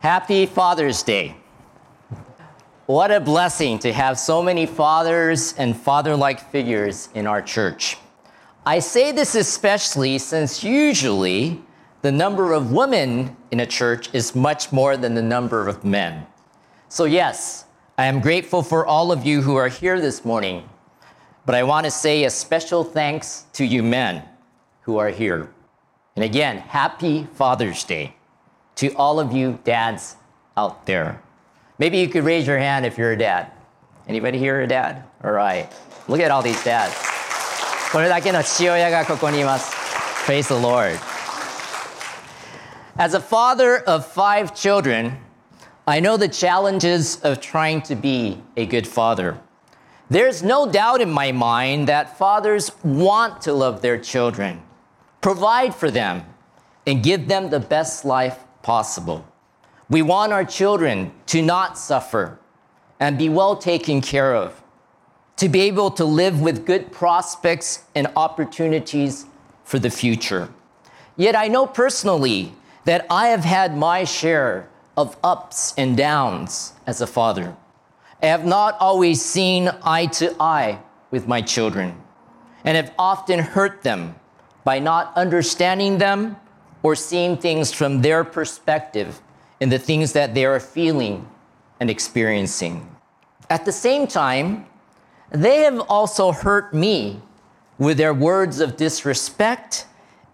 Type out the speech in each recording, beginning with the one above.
Happy Father's Day. What a blessing to have so many fathers and father like figures in our church. I say this especially since usually the number of women in a church is much more than the number of men. So, yes, I am grateful for all of you who are here this morning, but I want to say a special thanks to you men who are here. And again, happy Father's Day to all of you dads out there. Maybe you could raise your hand if you're a dad. Anybody here a dad? All right. Look at all these dads. これだけの父親がここにいます。Praise the Lord. As a father of five children, I know the challenges of trying to be a good father. There's no doubt in my mind that fathers want to love their children, provide for them, and give them the best life possible. We want our children to not suffer and be well taken care of, to be able to live with good prospects and opportunities for the future. Yet I know personally that I have had my share of ups and downs as a father. I have not always seen eye to eye with my children and have often hurt them by not understanding them or seeing things from their perspective and the things that they are feeling and experiencing. At the same time, they have also hurt me with their words of disrespect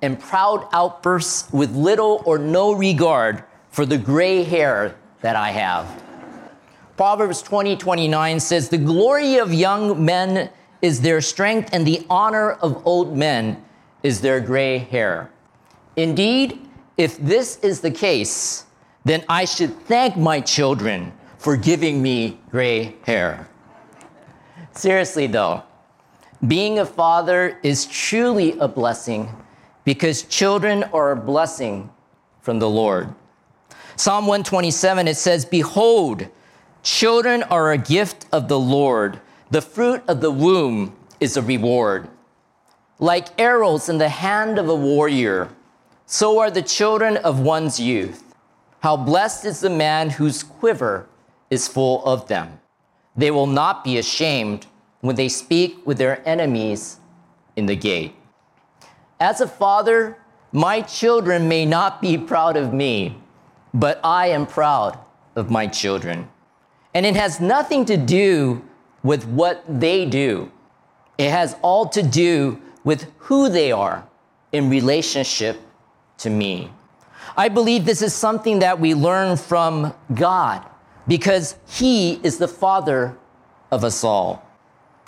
and proud outbursts with little or no regard for the gray hair that I have. Proverbs 20 29 says, The glory of young men is their strength, and the honor of old men is their gray hair. Indeed, if this is the case, then I should thank my children for giving me gray hair. Seriously, though, being a father is truly a blessing because children are a blessing from the Lord. Psalm 127, it says, Behold, children are a gift of the Lord. The fruit of the womb is a reward. Like arrows in the hand of a warrior, so are the children of one's youth. How blessed is the man whose quiver is full of them. They will not be ashamed when they speak with their enemies in the gate. As a father, my children may not be proud of me, but I am proud of my children. And it has nothing to do with what they do, it has all to do with who they are in relationship to me. I believe this is something that we learn from God because He is the Father of us all.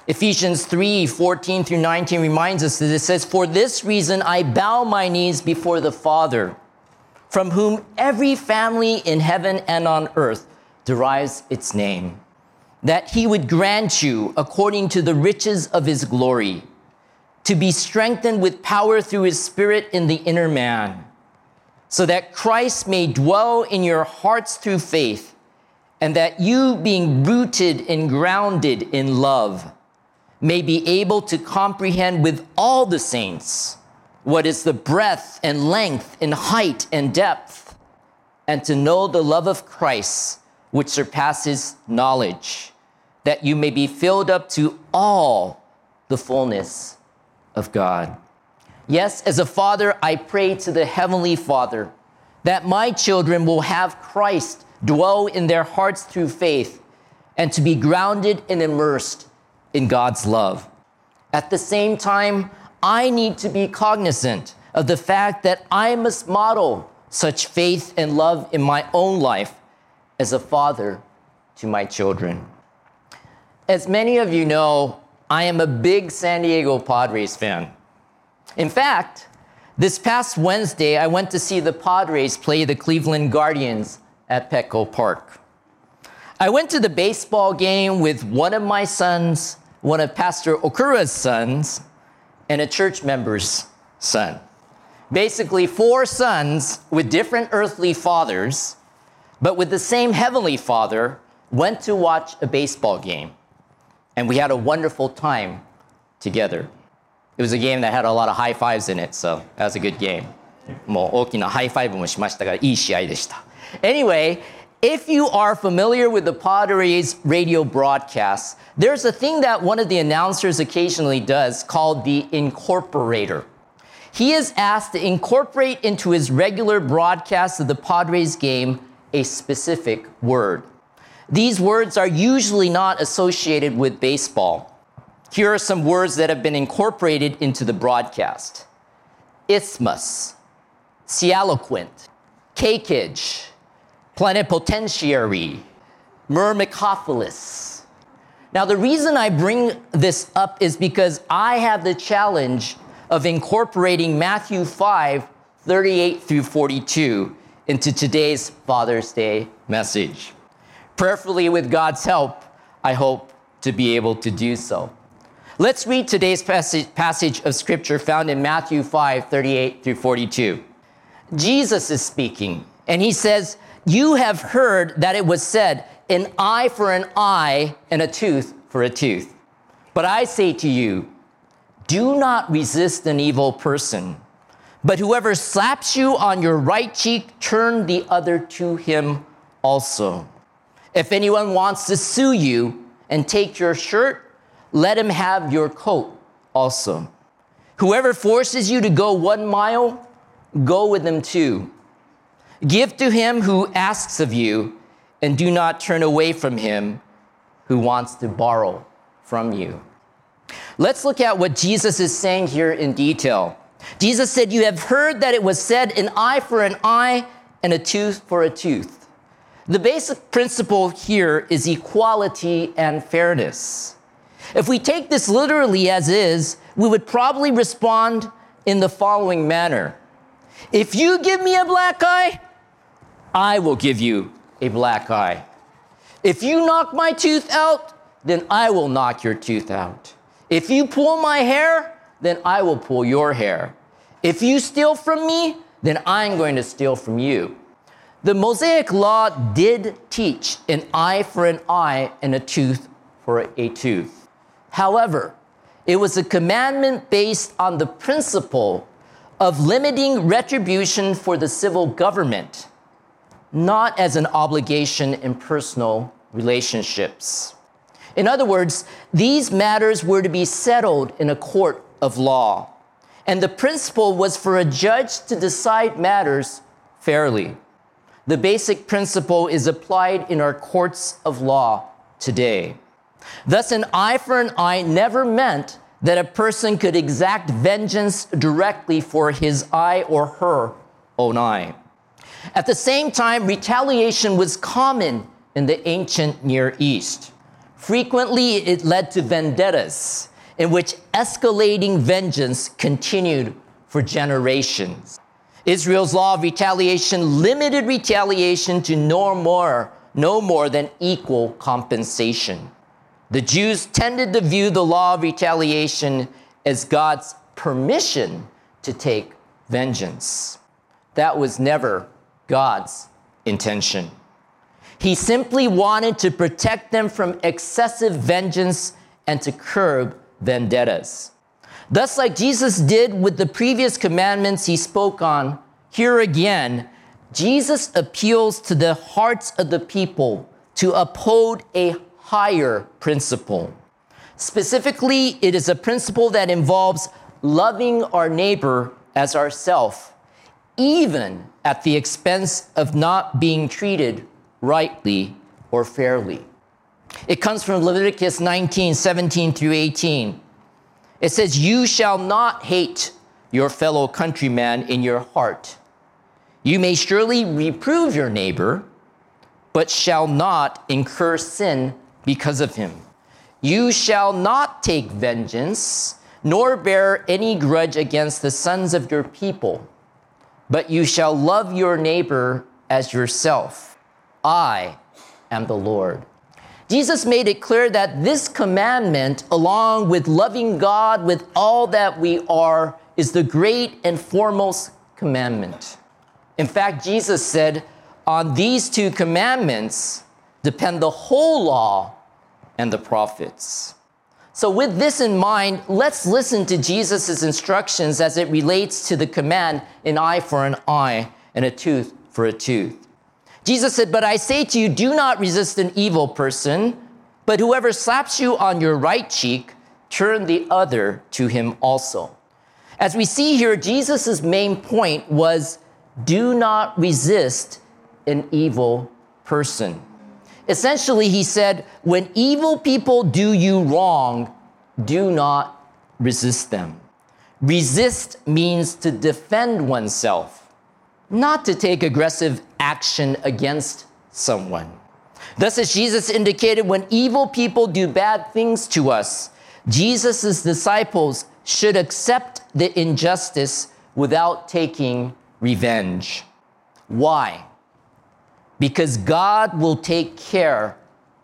Ephesians 3 14 through 19 reminds us that it says, For this reason I bow my knees before the Father, from whom every family in heaven and on earth derives its name, that he would grant you, according to the riches of his glory, to be strengthened with power through his Spirit in the inner man, so that Christ may dwell in your hearts through faith, and that you, being rooted and grounded in love, may be able to comprehend with all the saints what is the breadth and length and height and depth, and to know the love of Christ, which surpasses knowledge, that you may be filled up to all the fullness of God. Yes, as a father, I pray to the Heavenly Father that my children will have Christ dwell in their hearts through faith and to be grounded and immersed in God's love. At the same time, I need to be cognizant of the fact that I must model such faith and love in my own life as a father to my children. As many of you know, I am a big San Diego Padres fan. In fact, this past Wednesday, I went to see the Padres play the Cleveland Guardians at Petco Park. I went to the baseball game with one of my sons, one of Pastor Okura's sons, and a church member's son. Basically, four sons with different earthly fathers, but with the same heavenly father, went to watch a baseball game And we had a wonderful time together. It was a game that had a lot of high fives in it, so that was a good game. もう大きなハイファイブもしましたが、いい試合でした。 Anyway, if you are familiar with the Padres radio broadcasts, there's a thing that one of the announcers occasionally does called the incorporator. He is asked to incorporate into his regular broadcast of the Padres game a specific word. These words are usually not associated with baseball. Here are some words that have been incorporated into the broadcast isthmus, sialoquent, cakeage, plenipotentiary, myrmecophilous. Now, the reason I bring this up is because I have the challenge of incorporating Matthew 5 38 through 42 into today's Father's Day message. Prayerfully, with God's help, I hope to be able to do so. Let's read today's passage of scripture found in Matthew 5 38 through 42. Jesus is speaking, and he says, You have heard that it was said, an eye for an eye and a tooth for a tooth. But I say to you, do not resist an evil person. But whoever slaps you on your right cheek, turn the other to him also. If anyone wants to sue you and take your shirt, let him have your coat also. Whoever forces you to go one mile, go with them two. Give to him who asks of you, and do not turn away from him who wants to borrow from you. Let's look at what Jesus is saying here in detail. Jesus said, You have heard that it was said, an eye for an eye and a tooth for a tooth. The basic principle here is equality and fairness. If we take this literally as is, we would probably respond in the following manner If you give me a black eye, I will give you a black eye. If you knock my tooth out, then I will knock your tooth out. If you pull my hair, then I will pull your hair. If you steal from me, then I'm going to steal from you. The Mosaic law did teach an eye for an eye and a tooth for a tooth. However, it was a commandment based on the principle of limiting retribution for the civil government, not as an obligation in personal relationships. In other words, these matters were to be settled in a court of law. And the principle was for a judge to decide matters fairly. The basic principle is applied in our courts of law today. Thus, an eye for an eye never meant that a person could exact vengeance directly for his eye or her own eye. At the same time, retaliation was common in the ancient Near East. Frequently, it led to vendettas, in which escalating vengeance continued for generations. Israel's law of retaliation limited retaliation to no more, no more than equal compensation. The Jews tended to view the law of retaliation as God's permission to take vengeance. That was never God's intention. He simply wanted to protect them from excessive vengeance and to curb vendettas. Thus, like Jesus did with the previous commandments he spoke on, here again, Jesus appeals to the hearts of the people to uphold a higher principle. Specifically, it is a principle that involves loving our neighbor as ourself, even at the expense of not being treated rightly or fairly. It comes from Leviticus 19, 17 through 18. It says, You shall not hate your fellow countryman in your heart. You may surely reprove your neighbor, but shall not incur sin because of him. You shall not take vengeance, nor bear any grudge against the sons of your people, but you shall love your neighbor as yourself. I am the Lord. Jesus made it clear that this commandment, along with loving God with all that we are, is the great and foremost commandment. In fact, Jesus said, On these two commandments depend the whole law and the prophets. So, with this in mind, let's listen to Jesus' instructions as it relates to the command an eye for an eye and a tooth for a tooth. Jesus said, But I say to you, do not resist an evil person, but whoever slaps you on your right cheek, turn the other to him also. As we see here, Jesus' main point was do not resist an evil person. Essentially, he said, when evil people do you wrong, do not resist them. Resist means to defend oneself, not to take aggressive action against someone. Thus, as Jesus indicated, when evil people do bad things to us, Jesus' disciples should accept the injustice without taking revenge. Why? Because God will take care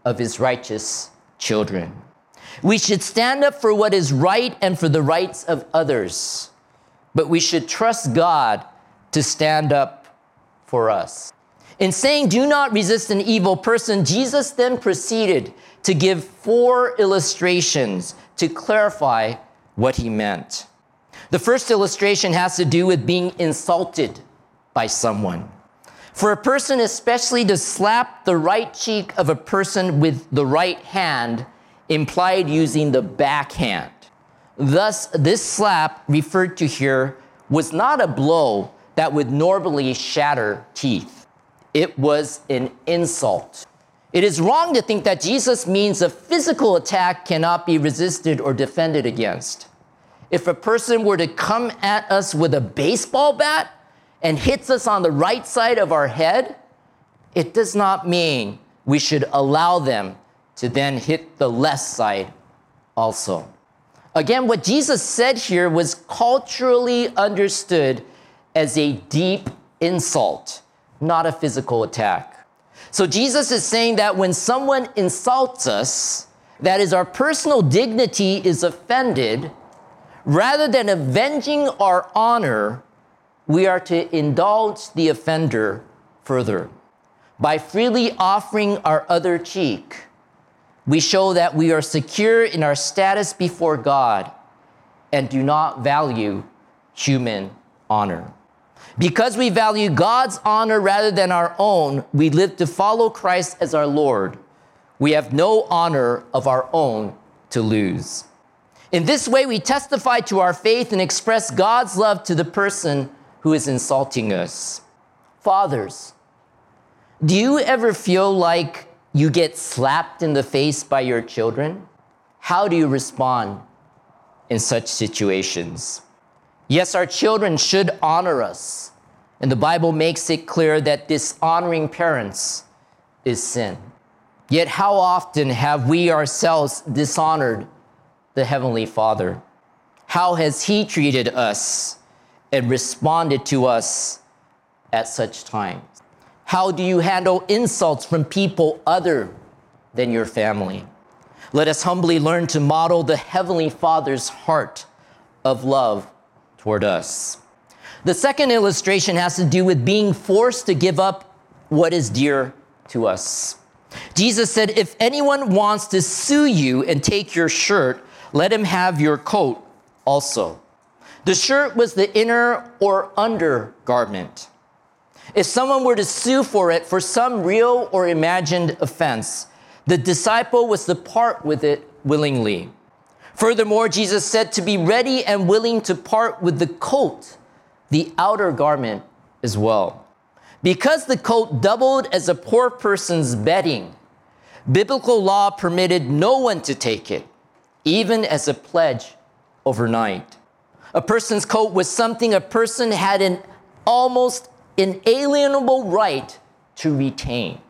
of his righteous children. We should stand up for what is right and for the rights of others, but we should trust God to stand up for us. In saying, do not resist an evil person, Jesus then proceeded to give four illustrations to clarify what he meant. The first illustration has to do with being insulted by someone. For a person, especially to slap the right cheek of a person with the right hand, implied using the backhand. Thus, this slap referred to here was not a blow that would normally shatter teeth. It was an insult. It is wrong to think that Jesus means a physical attack cannot be resisted or defended against. If a person were to come at us with a baseball bat and hits us on the right side of our head, it does not mean we should allow them to then hit the left side also. Again, what Jesus said here was culturally understood as a deep insult, not a physical attack. So Jesus is saying that when someone insults us, that is, our personal dignity is offended, rather than avenging our honor, we are to indulge the offender further. By freely offering our other cheek, we show that we are secure in our status before God and do not value human honor. Because we value God's honor rather than our own, we live to follow Christ as our Lord. We have no honor of our own to lose. In this way, we testify to our faith and express God's love to the person who is insulting us. Fathers, do you ever feel like you get slapped in the face by your children? How do you respond in such situations? Yes, our children should honor us. And the Bible makes it clear that dishonoring parents is sin. Yet, how often have we ourselves dishonored the Heavenly Father? How has He treated us and responded to us at such times? How do you handle insults from people other than your family? Let us humbly learn to model the Heavenly Father's heart of love toward us. The second illustration has to do with being forced to give up what is dear to us. Jesus said, If anyone wants to sue you and take your shirt, let him have your coat also. The shirt was the inner or undergarment. If someone were to sue for it for some real or imagined offense, the disciple was to part with it willingly. Furthermore, Jesus said to be ready and willing to part with the coat, the outer garment as well. Because the coat doubled as a poor person's bedding, biblical law permitted no one to take it, even as a pledge overnight. A person's coat was something a person had an almost inalienable right to retain.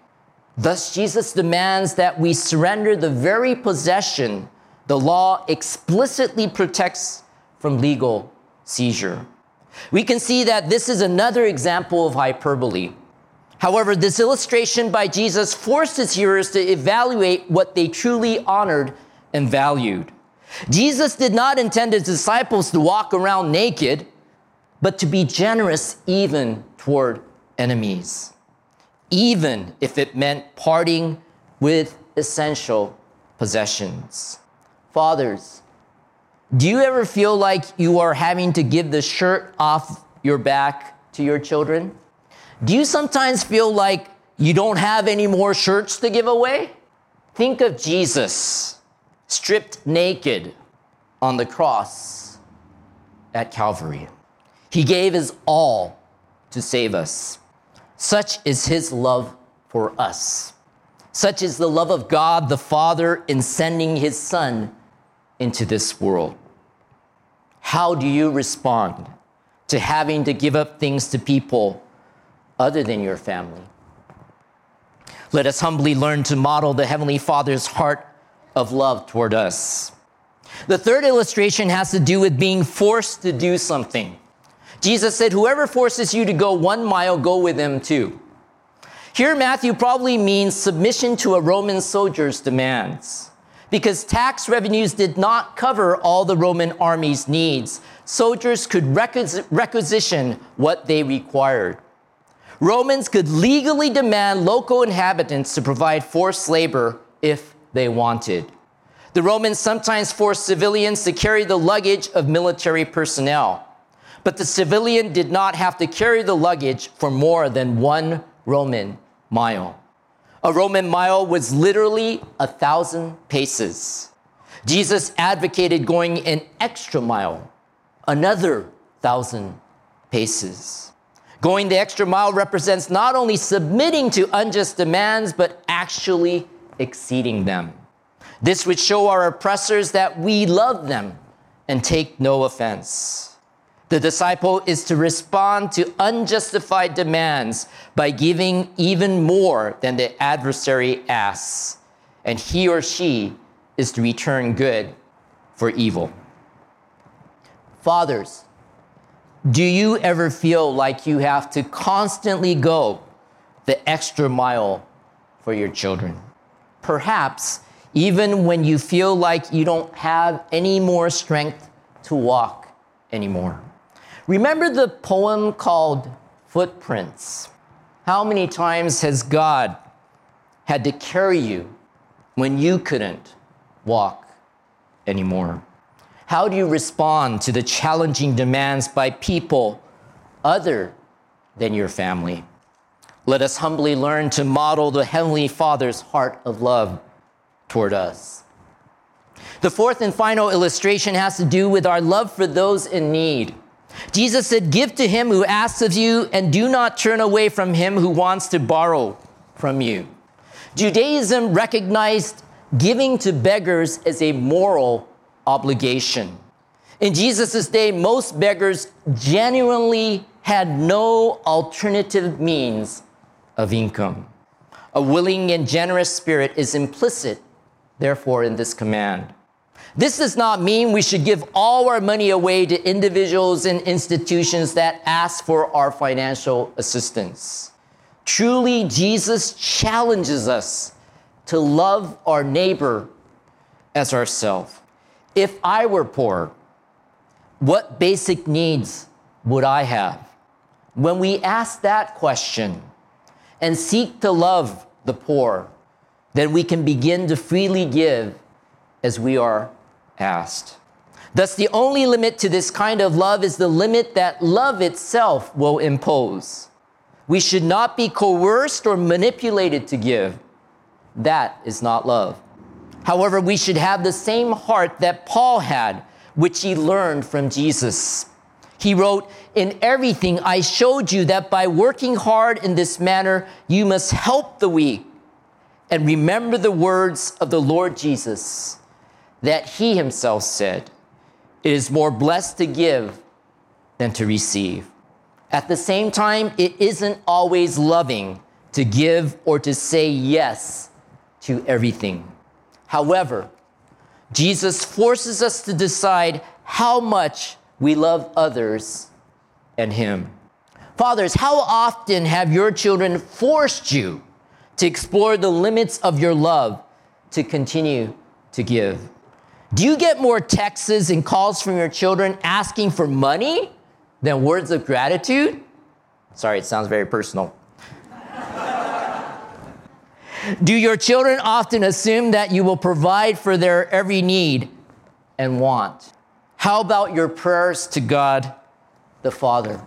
Thus, Jesus demands that we surrender the very possession the law explicitly protects from legal seizure. We can see that this is another example of hyperbole. However, this illustration by Jesus forced his hearers to evaluate what they truly honored and valued. Jesus did not intend his disciples to walk around naked, but to be generous even toward enemies, even if it meant parting with essential possessions. Fathers, do you ever feel like you are having to give the shirt off your back to your children? Do you sometimes feel like you don't have any more shirts to give away? Think of Jesus stripped naked on the cross at Calvary. He gave his all to save us. Such is his love for us. Such is the love of God the Father in sending his Son into this world. How do you respond to having to give up things to people other than your family? Let us humbly learn to model the Heavenly Father's heart of love toward us. The third illustration has to do with being forced to do something. Jesus said, Whoever forces you to go one mile, go with him too. Here, Matthew probably means submission to a Roman soldier's demands. Because tax revenues did not cover all the Roman army's needs, soldiers could requis- requisition what they required. Romans could legally demand local inhabitants to provide forced labor if they wanted. The Romans sometimes forced civilians to carry the luggage of military personnel, but the civilian did not have to carry the luggage for more than one Roman mile. A Roman mile was literally a thousand paces. Jesus advocated going an extra mile, another thousand paces. Going the extra mile represents not only submitting to unjust demands, but actually exceeding them. This would show our oppressors that we love them and take no offense. The disciple is to respond to unjustified demands by giving even more than the adversary asks, and he or she is to return good for evil. Fathers, do you ever feel like you have to constantly go the extra mile for your children? Perhaps even when you feel like you don't have any more strength to walk anymore. Remember the poem called Footprints? How many times has God had to carry you when you couldn't walk anymore? How do you respond to the challenging demands by people other than your family? Let us humbly learn to model the Heavenly Father's heart of love toward us. The fourth and final illustration has to do with our love for those in need. Jesus said, Give to him who asks of you, and do not turn away from him who wants to borrow from you. Judaism recognized giving to beggars as a moral obligation. In Jesus' day, most beggars genuinely had no alternative means of income. A willing and generous spirit is implicit, therefore, in this command. This does not mean we should give all our money away to individuals and institutions that ask for our financial assistance. Truly, Jesus challenges us to love our neighbor as ourselves. If I were poor, what basic needs would I have? When we ask that question and seek to love the poor, then we can begin to freely give as we are asked. Thus, the only limit to this kind of love is the limit that love itself will impose. We should not be coerced or manipulated to give. That is not love. However, we should have the same heart that Paul had, which he learned from Jesus. He wrote, In everything I showed you that by working hard in this manner, you must help the weak. And remember the words of the Lord Jesus that he himself said, It is more blessed to give than to receive. At the same time, it isn't always loving to give or to say yes to everything. However, Jesus forces us to decide how much we love others and Him. Fathers, how often have your children forced you to explore the limits of your love to continue to give? Do you get more texts and calls from your children asking for money than words of gratitude? Sorry, it sounds very personal. Do your children often assume that you will provide for their every need and want? How about your prayers to God the Father?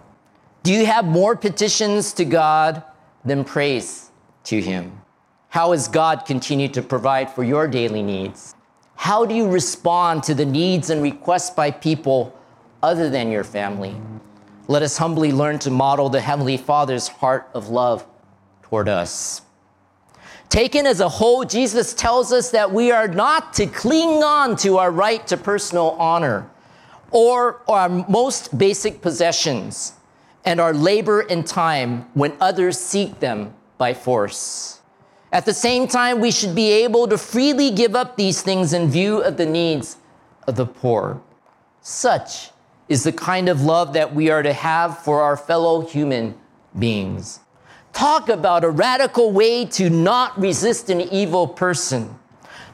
Do you have more petitions to God than praise to Him? How has God continued to provide for your daily needs? How do you respond to the needs and requests by people other than your family? Let us humbly learn to model the Heavenly Father's heart of love toward us. Taken as a whole, Jesus tells us that we are not to cling on to our right to personal honor or our most basic possessions and our labor and time when others seek them by force. At the same time, we should be able to freely give up these things in view of the needs of the poor. Such is the kind of love that we are to have for our fellow human beings. Talk about a radical way to not resist an evil person.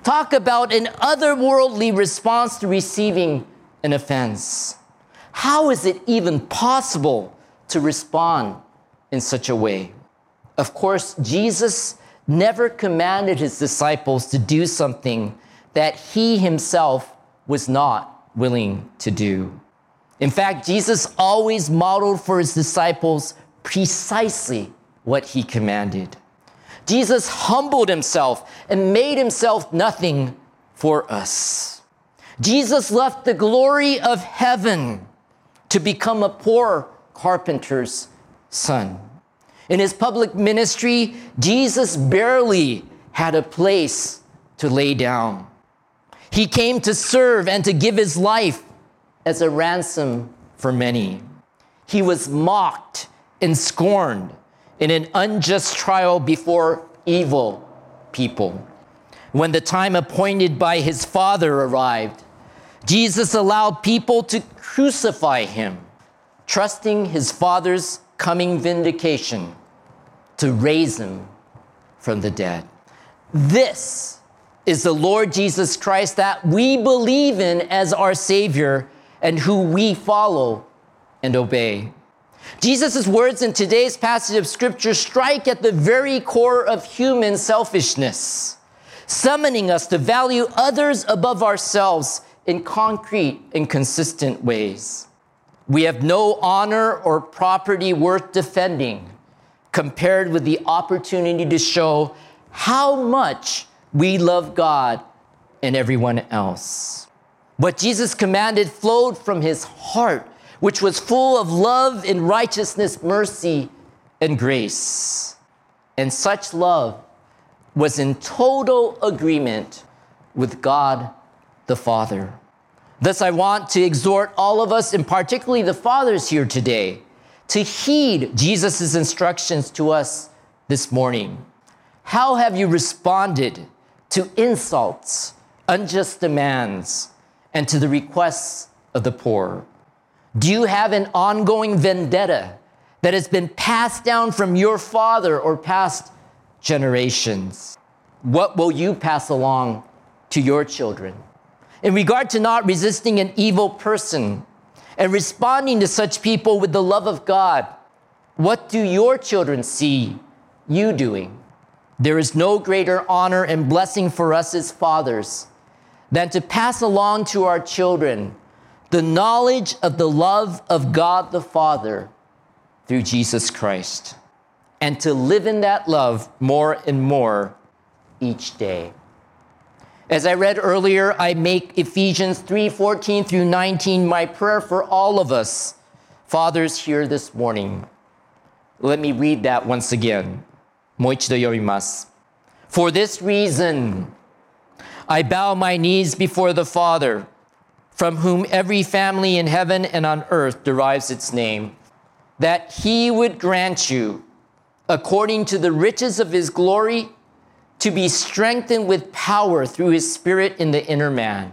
Talk about an otherworldly response to receiving an offense. How is it even possible to respond in such a way? Of course, Jesus never commanded his disciples to do something that he himself was not willing to do. In fact, Jesus always modeled for his disciples precisely what he commanded. Jesus humbled himself and made himself nothing for us. Jesus left the glory of heaven to become a poor carpenter's son. In his public ministry, Jesus barely had a place to lay down. He came to serve and to give his life as a ransom for many. He was mocked and scorned in an unjust trial before evil people. When the time appointed by his Father arrived, Jesus allowed people to crucify him, trusting his Father's coming vindication to raise him from the dead. This is the Lord Jesus Christ that we believe in as our Savior and who we follow and obey. Jesus' words in today's passage of Scripture strike at the very core of human selfishness, summoning us to value others above ourselves in concrete and consistent ways. We have no honor or property worth defending compared with the opportunity to show how much we love God and everyone else. What Jesus commanded flowed from his heart, which was full of love and righteousness, mercy and grace. And such love was in total agreement with God the Father. Thus, I want to exhort all of us, and particularly the fathers here today, to heed Jesus' instructions to us this morning. How have you responded to insults, unjust demands, and to the requests of the poor? Do you have an ongoing vendetta that has been passed down from your father or past generations? What will you pass along to your children? In regard to not resisting an evil person and responding to such people with the love of God, what do your children see you doing? There is no greater honor and blessing for us as fathers than to pass along to our children the knowledge of the love of God the Father through Jesus Christ, and to live in that love more and more each day. As I read earlier, I make Ephesians 3:14 through 19 my prayer for all of us fathers here this morning. Let me read that once again. For this reason, I bow my knees before the Father, from whom every family in heaven and on earth derives its name, that he would grant you, according to the riches of his glory, to be strengthened with power through his Spirit in the inner man,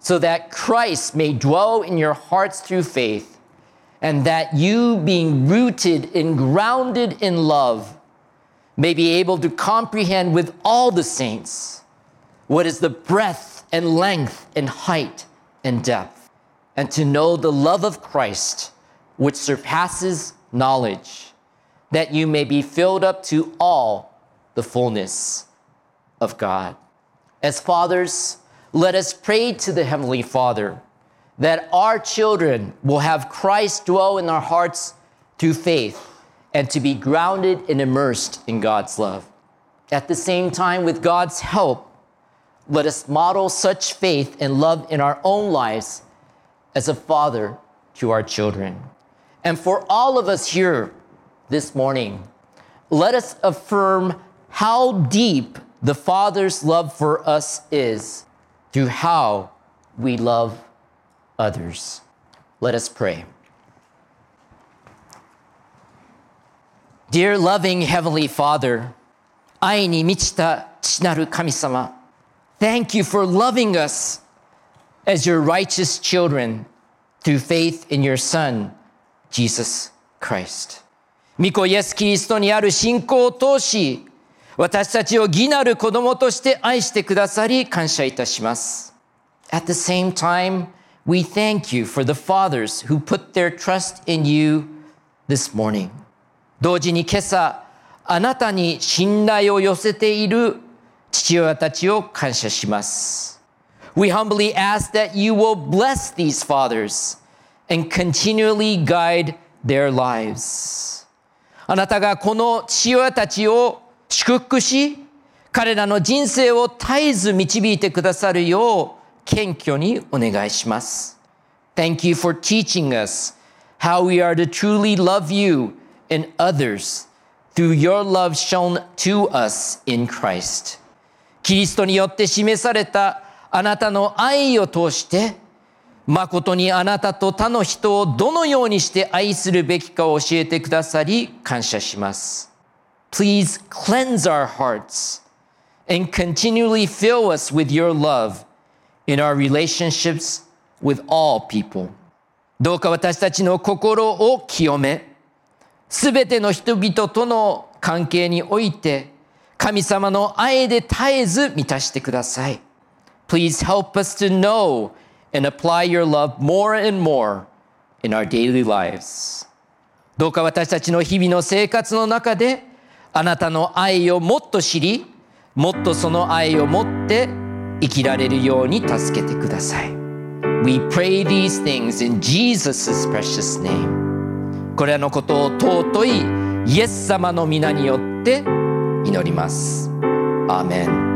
so that Christ may dwell in your hearts through faith, and that you, being rooted and grounded in love, may be able to comprehend with all the saints what is the breadth and length and height and depth, and to know the love of Christ, which surpasses knowledge, that you may be filled up to all the fullness of God. As fathers, let us pray to the Heavenly Father that our children will have Christ dwell in our hearts through faith and to be grounded and immersed in God's love. At the same time, with God's help, let us model such faith and love in our own lives as a father to our children. And for all of us here this morning, let us affirm how deep the Father's love for us is through how we love others. Let us pray. Dear loving Heavenly Father, thank you for loving us as your righteous children through faith in your Son, Jesus Christ. 御子イエス・キリストにある信仰を通し、私たちを義なる子供として愛してくださり感謝いたします。At the same time, we thank you for the fathers who put their trust in you this morning. 同時に今朝、あなたに信頼を寄せている父親たちを感謝します。We humbly ask that you will bless these fathers and continually guide their lives. あなたがこの父親たちを祝福し、彼らの人生を絶えず導いてくださるよう謙虚にお願いします。Thank you for teaching us how we are to truly love you and others through your love shown to us in Christ. キリストによって示されたあなたの愛を通して、誠にあなたと他の人をどのようにして愛するべきかを教えてくださり感謝します。Please cleanse our hearts and continually fill us with your love in our relationships with all people. どうか私たちの心を清め、すべての人々との関係において、神様の愛で絶えず満たしてください。Please help us to know and apply your love more and more in our daily lives. どうか私たちの日々の生活の中で、あなたの愛をもっと知り、もっとその愛を持って生きられるように助けてください。We pray these things in Jesus' precious name. これらのことを尊いイエス様の皆によって祈ります。アーメン。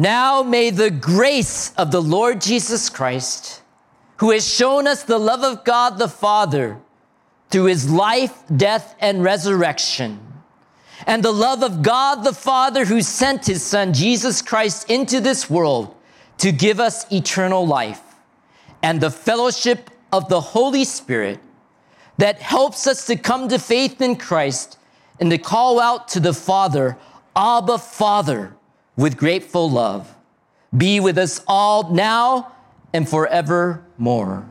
Now may the grace of the Lord Jesus Christ, who has shown us the love of God the Father through his life, death, and resurrection, and the love of God the Father who sent his Son Jesus Christ into this world to give us eternal life, and the fellowship of the Holy Spirit that helps us to come to faith in Christ and to call out to the Father, Abba, Father with grateful love. Be with us all now and forevermore.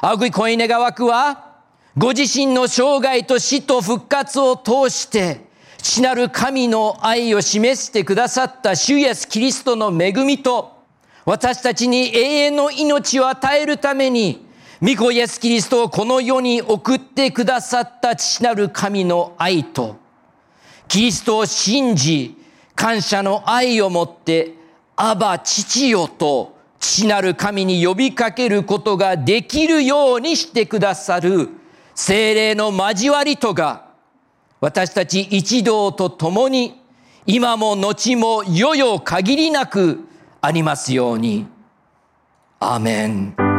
青木恋願わくは、ご自身の生涯と死と復活を通して、父なる神の愛を示してくださった主イエスキリストの恵みと、私たちに永遠の命を与えるために、御子イエスキリストをこの世に送ってくださった父なる神の愛と、キリストを信じ、感謝の愛を持って、アバ父よと父なる神に呼びかけることができるようにしてくださる精霊の交わりとが、私たち一同と共に、今も後も世々限りなくありますように。アーメン。